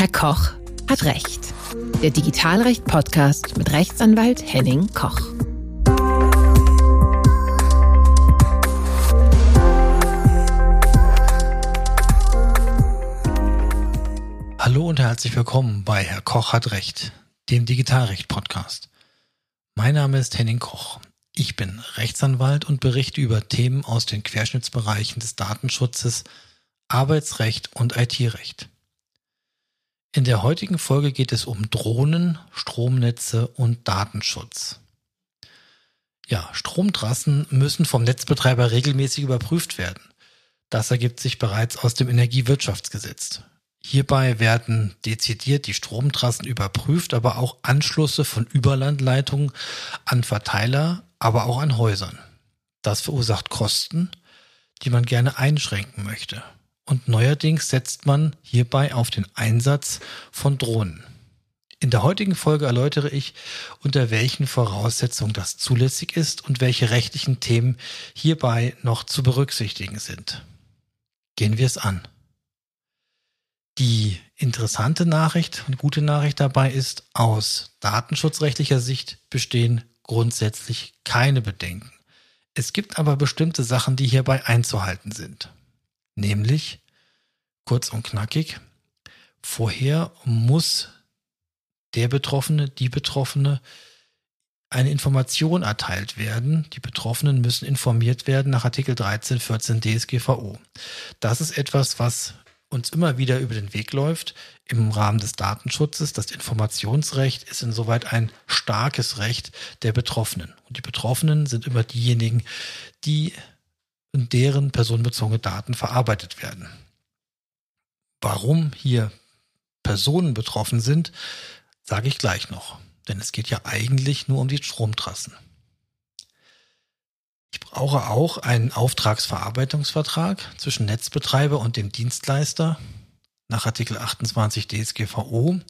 Herr Koch hat Recht. Der Digitalrecht-Podcast mit Rechtsanwalt Henning Koch. Hallo und herzlich willkommen bei Herr Koch hat Recht, dem Digitalrecht-Podcast. Mein Name ist Henning Koch. Ich bin Rechtsanwalt und berichte über Themen aus den Querschnittsbereichen des Datenschutzes, Arbeitsrecht und IT-Recht. In der heutigen Folge geht es um Drohnen, Stromnetze und Datenschutz. Ja, Stromtrassen müssen vom Netzbetreiber regelmäßig überprüft werden. Das ergibt sich bereits aus dem Energiewirtschaftsgesetz. Hierbei werden dezidiert die Stromtrassen überprüft, aber auch Anschlüsse von Überlandleitungen an Verteiler, aber auch an Häusern. Das verursacht Kosten, die man gerne einschränken möchte. Und neuerdings setzt man hierbei auf den Einsatz von Drohnen. In der heutigen Folge erläutere ich, unter welchen Voraussetzungen das zulässig ist und welche rechtlichen Themen hierbei noch zu berücksichtigen sind. Gehen wir es an. Die interessante Nachricht und gute Nachricht dabei ist, aus datenschutzrechtlicher Sicht bestehen grundsätzlich keine Bedenken. Es gibt aber bestimmte Sachen, die hierbei einzuhalten sind. Nämlich, kurz und knackig, vorher muss der Betroffene, die Betroffene eine Information erteilt werden. Die Betroffenen müssen informiert werden nach Artikel 13, 14 DSGVO. Das ist etwas, was uns immer wieder über den Weg läuft im Rahmen des Datenschutzes. Das Informationsrecht ist insoweit ein starkes Recht der Betroffenen. Und die Betroffenen sind immer diejenigen, die in deren personenbezogene Daten verarbeitet werden. Warum hier Personen betroffen sind, sage ich gleich noch. Denn es geht ja eigentlich nur um die Stromtrassen. Ich brauche auch einen Auftragsverarbeitungsvertrag zwischen Netzbetreiber und dem Dienstleister nach Artikel 28 DSGVO.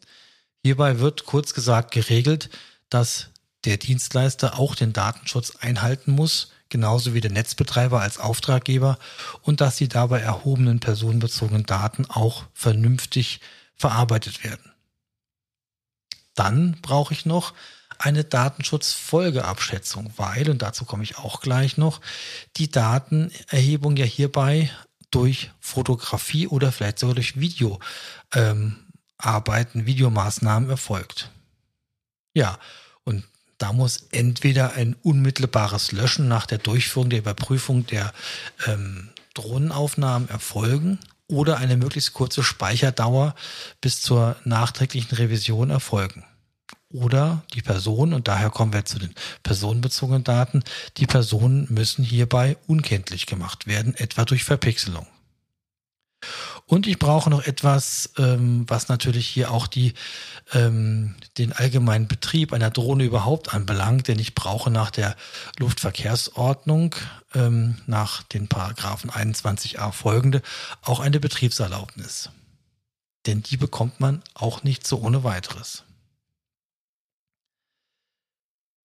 Hierbei wird kurz gesagt geregelt, dass der Dienstleister auch den Datenschutz einhalten muss, genauso wie der Netzbetreiber als Auftraggeber und dass die dabei erhobenen personenbezogenen Daten auch vernünftig verarbeitet werden. Dann brauche ich noch eine Datenschutzfolgeabschätzung, weil, und dazu komme ich auch gleich noch, die Datenerhebung ja hierbei durch Fotografie oder vielleicht sogar durch Videoarbeiten, ähm, Videomaßnahmen erfolgt. Ja, da muss entweder ein unmittelbares Löschen nach der Durchführung der Überprüfung der ähm, Drohnenaufnahmen erfolgen oder eine möglichst kurze Speicherdauer bis zur nachträglichen Revision erfolgen oder die Person, und daher kommen wir zu den personenbezogenen Daten, die Personen müssen hierbei unkenntlich gemacht werden, etwa durch Verpixelung. Und ich brauche noch etwas, ähm, was natürlich hier auch die, ähm, den allgemeinen Betrieb einer Drohne überhaupt anbelangt, denn ich brauche nach der Luftverkehrsordnung, ähm, nach den Paragraphen 21a folgende, auch eine Betriebserlaubnis. Denn die bekommt man auch nicht so ohne weiteres.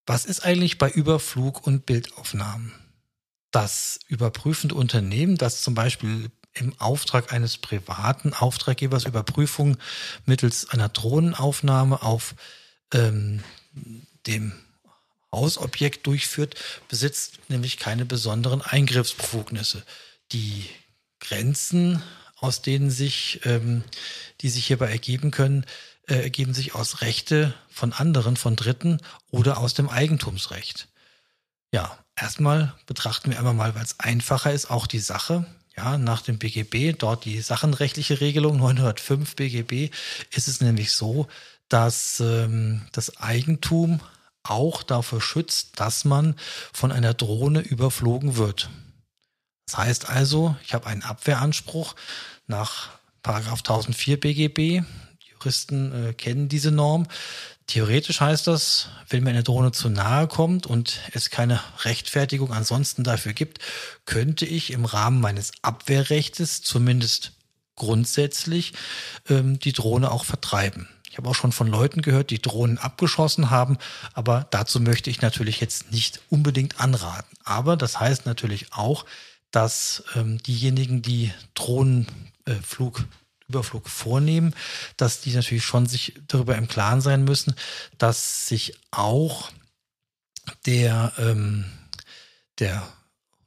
Was ist eigentlich bei Überflug und Bildaufnahmen? Das überprüfende Unternehmen, das zum Beispiel im Auftrag eines privaten Auftraggebers Überprüfung mittels einer Drohnenaufnahme auf ähm, dem Hausobjekt durchführt, besitzt nämlich keine besonderen Eingriffsbefugnisse. Die Grenzen, aus denen sich, ähm, die sich hierbei ergeben können, äh, ergeben sich aus Rechte von anderen, von Dritten oder aus dem Eigentumsrecht. Ja, erstmal betrachten wir einmal mal, weil es einfacher ist, auch die Sache. Ja, nach dem BGB, dort die sachenrechtliche Regelung 905 BGB, ist es nämlich so, dass ähm, das Eigentum auch dafür schützt, dass man von einer Drohne überflogen wird. Das heißt also, ich habe einen Abwehranspruch nach Paragraph 1004 BGB. Juristen äh, kennen diese Norm. Theoretisch heißt das, wenn mir eine Drohne zu nahe kommt und es keine Rechtfertigung ansonsten dafür gibt, könnte ich im Rahmen meines Abwehrrechtes zumindest grundsätzlich ähm, die Drohne auch vertreiben. Ich habe auch schon von Leuten gehört, die Drohnen abgeschossen haben, aber dazu möchte ich natürlich jetzt nicht unbedingt anraten. Aber das heißt natürlich auch, dass ähm, diejenigen, die Drohnenflug Überflug vornehmen, dass die natürlich schon sich darüber im Klaren sein müssen, dass sich auch der, ähm, der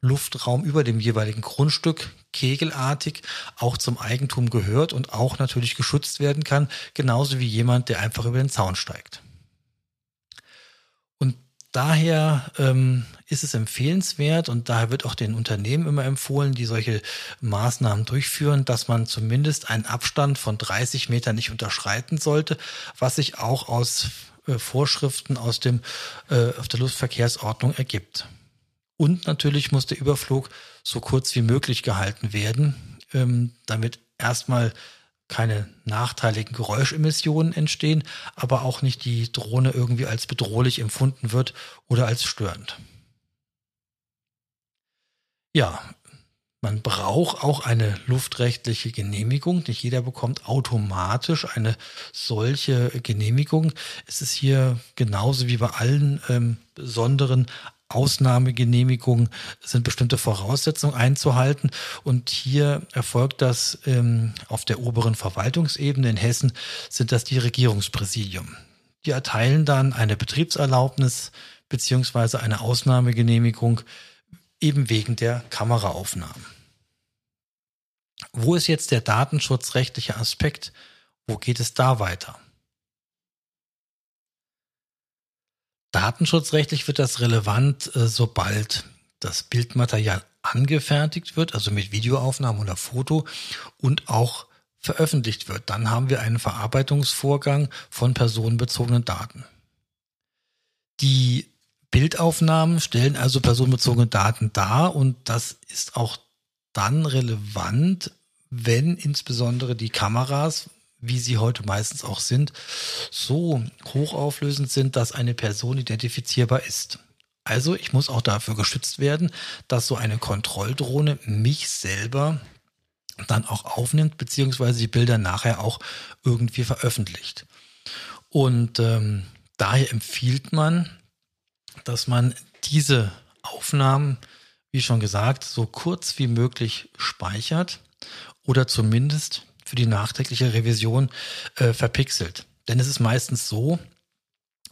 Luftraum über dem jeweiligen Grundstück kegelartig auch zum Eigentum gehört und auch natürlich geschützt werden kann, genauso wie jemand, der einfach über den Zaun steigt. Daher ähm, ist es empfehlenswert und daher wird auch den Unternehmen immer empfohlen, die solche Maßnahmen durchführen, dass man zumindest einen Abstand von 30 Metern nicht unterschreiten sollte, was sich auch aus äh, Vorschriften aus dem äh, auf der Luftverkehrsordnung ergibt. Und natürlich muss der Überflug so kurz wie möglich gehalten werden, ähm, damit erstmal keine nachteiligen Geräuschemissionen entstehen, aber auch nicht die Drohne irgendwie als bedrohlich empfunden wird oder als störend. Ja, man braucht auch eine luftrechtliche Genehmigung. Nicht jeder bekommt automatisch eine solche Genehmigung. Es ist hier genauso wie bei allen ähm, besonderen Ausnahmegenehmigung sind bestimmte Voraussetzungen einzuhalten. Und hier erfolgt das ähm, auf der oberen Verwaltungsebene in Hessen, sind das die Regierungspräsidium. Die erteilen dann eine Betriebserlaubnis beziehungsweise eine Ausnahmegenehmigung eben wegen der Kameraaufnahmen. Wo ist jetzt der datenschutzrechtliche Aspekt? Wo geht es da weiter? Datenschutzrechtlich wird das relevant, äh, sobald das Bildmaterial angefertigt wird, also mit Videoaufnahmen oder Foto und auch veröffentlicht wird. Dann haben wir einen Verarbeitungsvorgang von personenbezogenen Daten. Die Bildaufnahmen stellen also personenbezogene Daten dar und das ist auch dann relevant, wenn insbesondere die Kameras, wie sie heute meistens auch sind, so hochauflösend sind, dass eine Person identifizierbar ist. Also ich muss auch dafür geschützt werden, dass so eine Kontrolldrohne mich selber dann auch aufnimmt, beziehungsweise die Bilder nachher auch irgendwie veröffentlicht. Und ähm, daher empfiehlt man, dass man diese Aufnahmen, wie schon gesagt, so kurz wie möglich speichert oder zumindest für die nachträgliche Revision äh, verpixelt. Denn es ist meistens so,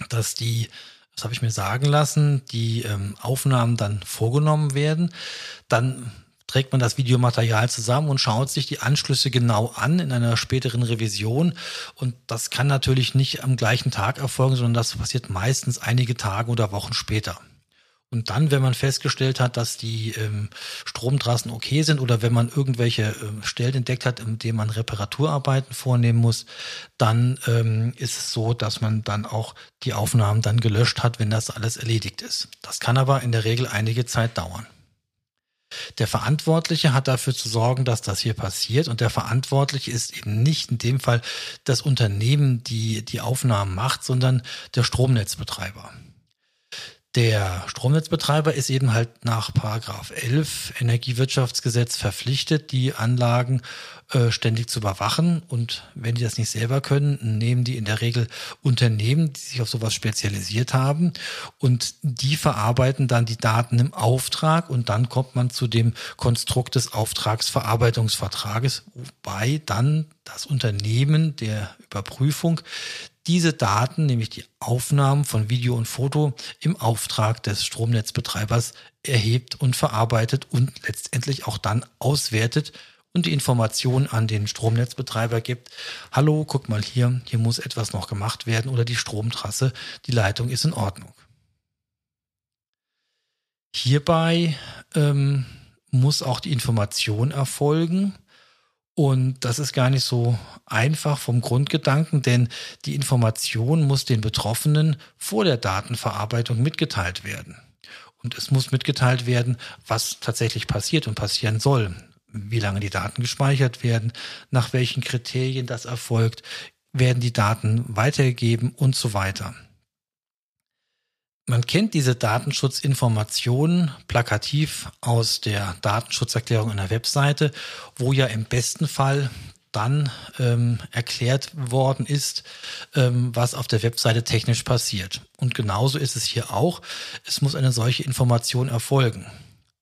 dass die, das habe ich mir sagen lassen, die ähm, Aufnahmen dann vorgenommen werden. Dann trägt man das Videomaterial zusammen und schaut sich die Anschlüsse genau an in einer späteren Revision. Und das kann natürlich nicht am gleichen Tag erfolgen, sondern das passiert meistens einige Tage oder Wochen später. Und dann, wenn man festgestellt hat, dass die ähm, Stromtrassen okay sind oder wenn man irgendwelche äh, Stellen entdeckt hat, in denen man Reparaturarbeiten vornehmen muss, dann ähm, ist es so, dass man dann auch die Aufnahmen dann gelöscht hat, wenn das alles erledigt ist. Das kann aber in der Regel einige Zeit dauern. Der Verantwortliche hat dafür zu sorgen, dass das hier passiert. Und der Verantwortliche ist eben nicht in dem Fall das Unternehmen, die die Aufnahmen macht, sondern der Stromnetzbetreiber. Der Stromnetzbetreiber ist eben halt nach Paragraph 11 Energiewirtschaftsgesetz verpflichtet, die Anlagen äh, ständig zu überwachen. Und wenn die das nicht selber können, nehmen die in der Regel Unternehmen, die sich auf sowas spezialisiert haben. Und die verarbeiten dann die Daten im Auftrag. Und dann kommt man zu dem Konstrukt des Auftragsverarbeitungsvertrages, wobei dann das Unternehmen der Überprüfung diese Daten, nämlich die Aufnahmen von Video und Foto, im Auftrag des Stromnetzbetreibers erhebt und verarbeitet und letztendlich auch dann auswertet und die Information an den Stromnetzbetreiber gibt. Hallo, guck mal hier, hier muss etwas noch gemacht werden oder die Stromtrasse, die Leitung ist in Ordnung. Hierbei ähm, muss auch die Information erfolgen, und das ist gar nicht so einfach vom Grundgedanken, denn die Information muss den Betroffenen vor der Datenverarbeitung mitgeteilt werden. Und es muss mitgeteilt werden, was tatsächlich passiert und passieren soll. Wie lange die Daten gespeichert werden, nach welchen Kriterien das erfolgt, werden die Daten weitergegeben und so weiter. Man kennt diese Datenschutzinformationen plakativ aus der Datenschutzerklärung einer Webseite, wo ja im besten Fall dann ähm, erklärt worden ist, ähm, was auf der Webseite technisch passiert. Und genauso ist es hier auch. Es muss eine solche Information erfolgen.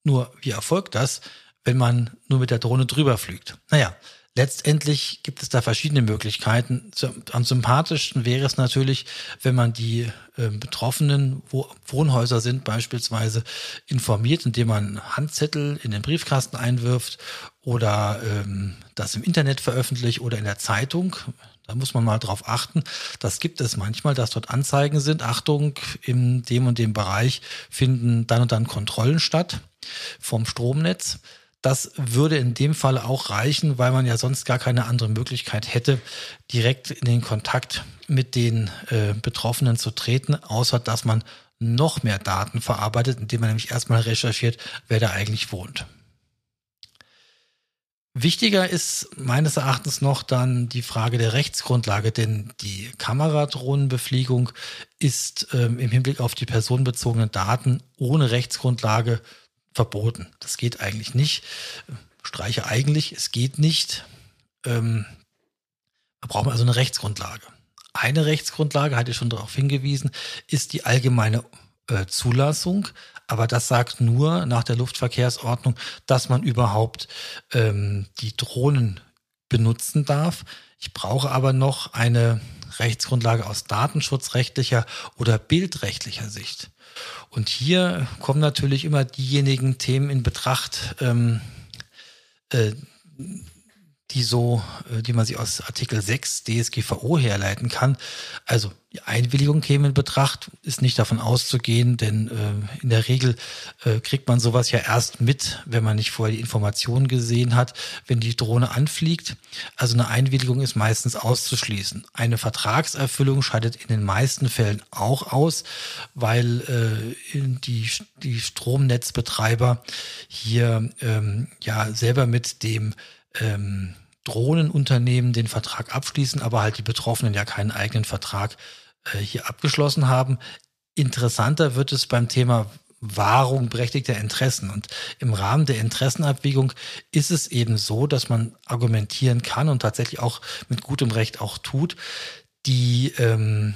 Nur, wie erfolgt das, wenn man nur mit der Drohne drüber fliegt? Naja, Letztendlich gibt es da verschiedene Möglichkeiten. Am sympathischsten wäre es natürlich, wenn man die äh, Betroffenen, wo Wohnhäuser sind, beispielsweise informiert, indem man Handzettel in den Briefkasten einwirft oder ähm, das im Internet veröffentlicht oder in der Zeitung. Da muss man mal drauf achten. Das gibt es manchmal, dass dort Anzeigen sind. Achtung, in dem und dem Bereich finden dann und dann Kontrollen statt vom Stromnetz. Das würde in dem Fall auch reichen, weil man ja sonst gar keine andere Möglichkeit hätte, direkt in den Kontakt mit den äh, Betroffenen zu treten, außer dass man noch mehr Daten verarbeitet, indem man nämlich erstmal recherchiert, wer da eigentlich wohnt. Wichtiger ist meines Erachtens noch dann die Frage der Rechtsgrundlage, denn die Kameradrohnenbefliegung ist ähm, im Hinblick auf die personenbezogenen Daten ohne Rechtsgrundlage verboten. Das geht eigentlich nicht. Streiche eigentlich, es geht nicht. Ähm, da brauchen wir also eine Rechtsgrundlage. Eine Rechtsgrundlage, hatte ich schon darauf hingewiesen, ist die allgemeine äh, Zulassung. Aber das sagt nur nach der Luftverkehrsordnung, dass man überhaupt ähm, die Drohnen benutzen darf. Ich brauche aber noch eine Rechtsgrundlage aus datenschutzrechtlicher oder bildrechtlicher Sicht. Und hier kommen natürlich immer diejenigen Themen in Betracht, ähm, äh, die so, äh, die man sich aus Artikel 6 DSGVO herleiten kann. Also die Einwilligung käme in Betracht, ist nicht davon auszugehen, denn äh, in der Regel äh, kriegt man sowas ja erst mit, wenn man nicht vorher die Informationen gesehen hat, wenn die Drohne anfliegt. Also eine Einwilligung ist meistens auszuschließen. Eine Vertragserfüllung scheidet in den meisten Fällen auch aus, weil äh, die, die Stromnetzbetreiber hier ähm, ja selber mit dem ähm, Drohnenunternehmen den Vertrag abschließen, aber halt die Betroffenen ja keinen eigenen Vertrag äh, hier abgeschlossen haben. Interessanter wird es beim Thema Wahrung berechtigter Interessen. Und im Rahmen der Interessenabwägung ist es eben so, dass man argumentieren kann und tatsächlich auch mit gutem Recht auch tut, die ähm,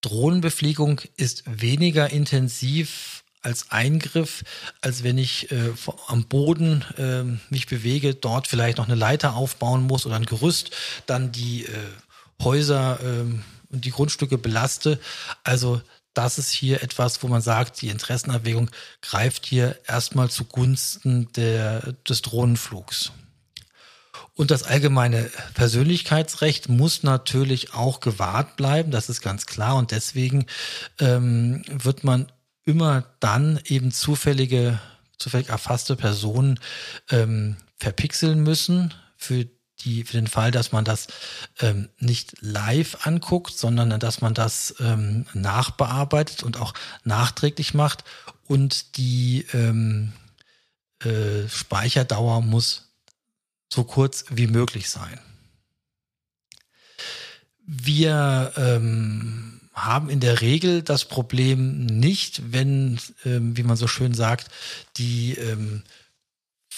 Drohnenbefliegung ist weniger intensiv als Eingriff, als wenn ich äh, am Boden äh, mich bewege, dort vielleicht noch eine Leiter aufbauen muss oder ein Gerüst, dann die äh, Häuser ähm, und die Grundstücke belaste. Also das ist hier etwas, wo man sagt, die Interessenabwägung greift hier erstmal zugunsten der, des Drohnenflugs. Und das allgemeine Persönlichkeitsrecht muss natürlich auch gewahrt bleiben, das ist ganz klar. Und deswegen ähm, wird man immer dann eben zufällige, zufällig erfasste Personen ähm, verpixeln müssen für die, für den Fall, dass man das ähm, nicht live anguckt, sondern dass man das ähm, nachbearbeitet und auch nachträglich macht. Und die ähm, äh, Speicherdauer muss so kurz wie möglich sein. Wir ähm, haben in der Regel das Problem nicht, wenn, ähm, wie man so schön sagt, die ähm,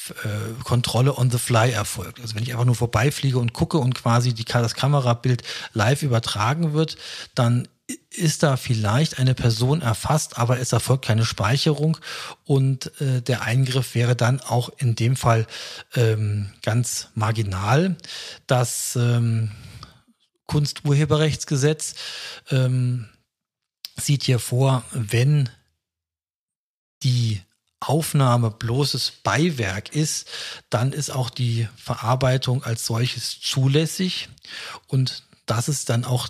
äh, Kontrolle on the fly erfolgt. Also wenn ich einfach nur vorbeifliege und gucke und quasi die, das Kamerabild live übertragen wird, dann ist da vielleicht eine Person erfasst, aber es erfolgt keine Speicherung und äh, der Eingriff wäre dann auch in dem Fall ähm, ganz marginal. Das ähm, Kunsturheberrechtsgesetz ähm, sieht hier vor, wenn die Aufnahme bloßes Beiwerk ist, dann ist auch die Verarbeitung als solches zulässig. Und das ist dann auch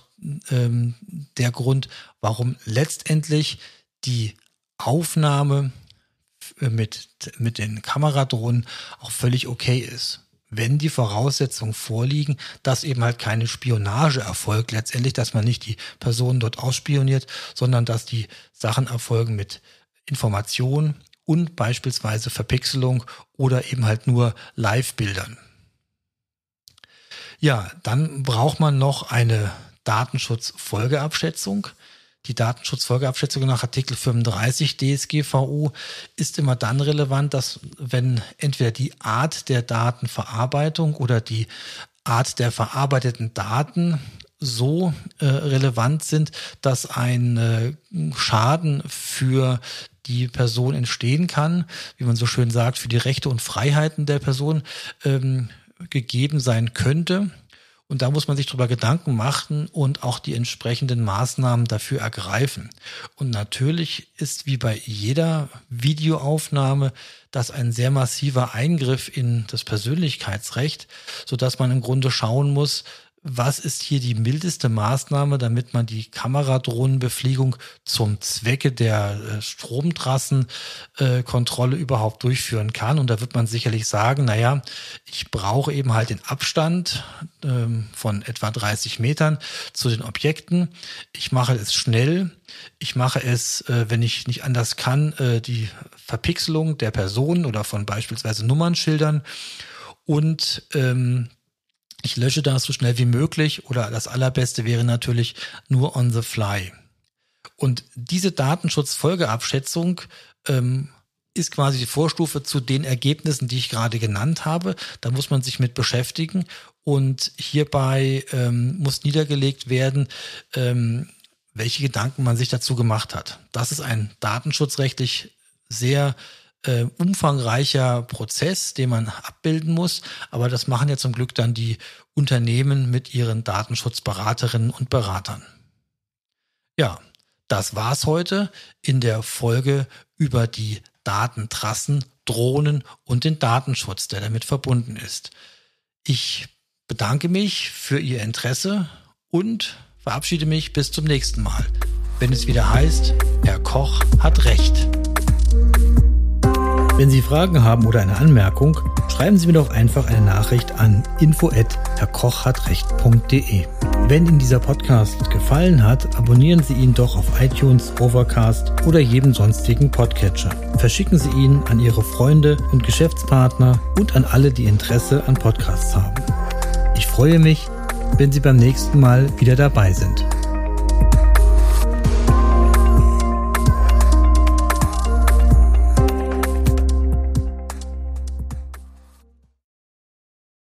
ähm, der Grund, warum letztendlich die Aufnahme mit, mit den Kameradrohnen auch völlig okay ist wenn die Voraussetzungen vorliegen, dass eben halt keine Spionage erfolgt, letztendlich, dass man nicht die Personen dort ausspioniert, sondern dass die Sachen erfolgen mit Information und beispielsweise Verpixelung oder eben halt nur Live-Bildern. Ja, dann braucht man noch eine Datenschutzfolgeabschätzung. Die Datenschutzfolgeabschätzung nach Artikel 35 DSGVO ist immer dann relevant, dass wenn entweder die Art der Datenverarbeitung oder die Art der verarbeiteten Daten so äh, relevant sind, dass ein äh, Schaden für die Person entstehen kann, wie man so schön sagt, für die Rechte und Freiheiten der Person ähm, gegeben sein könnte. Und da muss man sich darüber Gedanken machen und auch die entsprechenden Maßnahmen dafür ergreifen. Und natürlich ist wie bei jeder Videoaufnahme das ein sehr massiver Eingriff in das Persönlichkeitsrecht, so dass man im Grunde schauen muss, was ist hier die mildeste Maßnahme, damit man die Kameradrohnenbefliegung zum Zwecke der äh, Stromtrassenkontrolle überhaupt durchführen kann. Und da wird man sicherlich sagen, naja, ich brauche eben halt den Abstand ähm, von etwa 30 Metern zu den Objekten. Ich mache es schnell. Ich mache es, äh, wenn ich nicht anders kann, äh, die Verpixelung der Person oder von beispielsweise Nummernschildern und ähm, ich lösche das so schnell wie möglich oder das allerbeste wäre natürlich nur on the fly. Und diese Datenschutzfolgeabschätzung ähm, ist quasi die Vorstufe zu den Ergebnissen, die ich gerade genannt habe. Da muss man sich mit beschäftigen und hierbei ähm, muss niedergelegt werden, ähm, welche Gedanken man sich dazu gemacht hat. Das ist ein datenschutzrechtlich sehr äh, umfangreicher Prozess, den man abbilden muss. Aber das machen ja zum Glück dann die Unternehmen mit ihren Datenschutzberaterinnen und Beratern. Ja, das war's heute in der Folge über die Datentrassen, Drohnen und den Datenschutz, der damit verbunden ist. Ich bedanke mich für Ihr Interesse und verabschiede mich bis zum nächsten Mal, wenn es wieder heißt, Herr Koch hat Recht. Wenn Sie Fragen haben oder eine Anmerkung, schreiben Sie mir doch einfach eine Nachricht an info@herrkochhatrecht.de. Wenn Ihnen dieser Podcast gefallen hat, abonnieren Sie ihn doch auf iTunes, Overcast oder jedem sonstigen Podcatcher. Verschicken Sie ihn an Ihre Freunde und Geschäftspartner und an alle, die Interesse an Podcasts haben. Ich freue mich, wenn Sie beim nächsten Mal wieder dabei sind.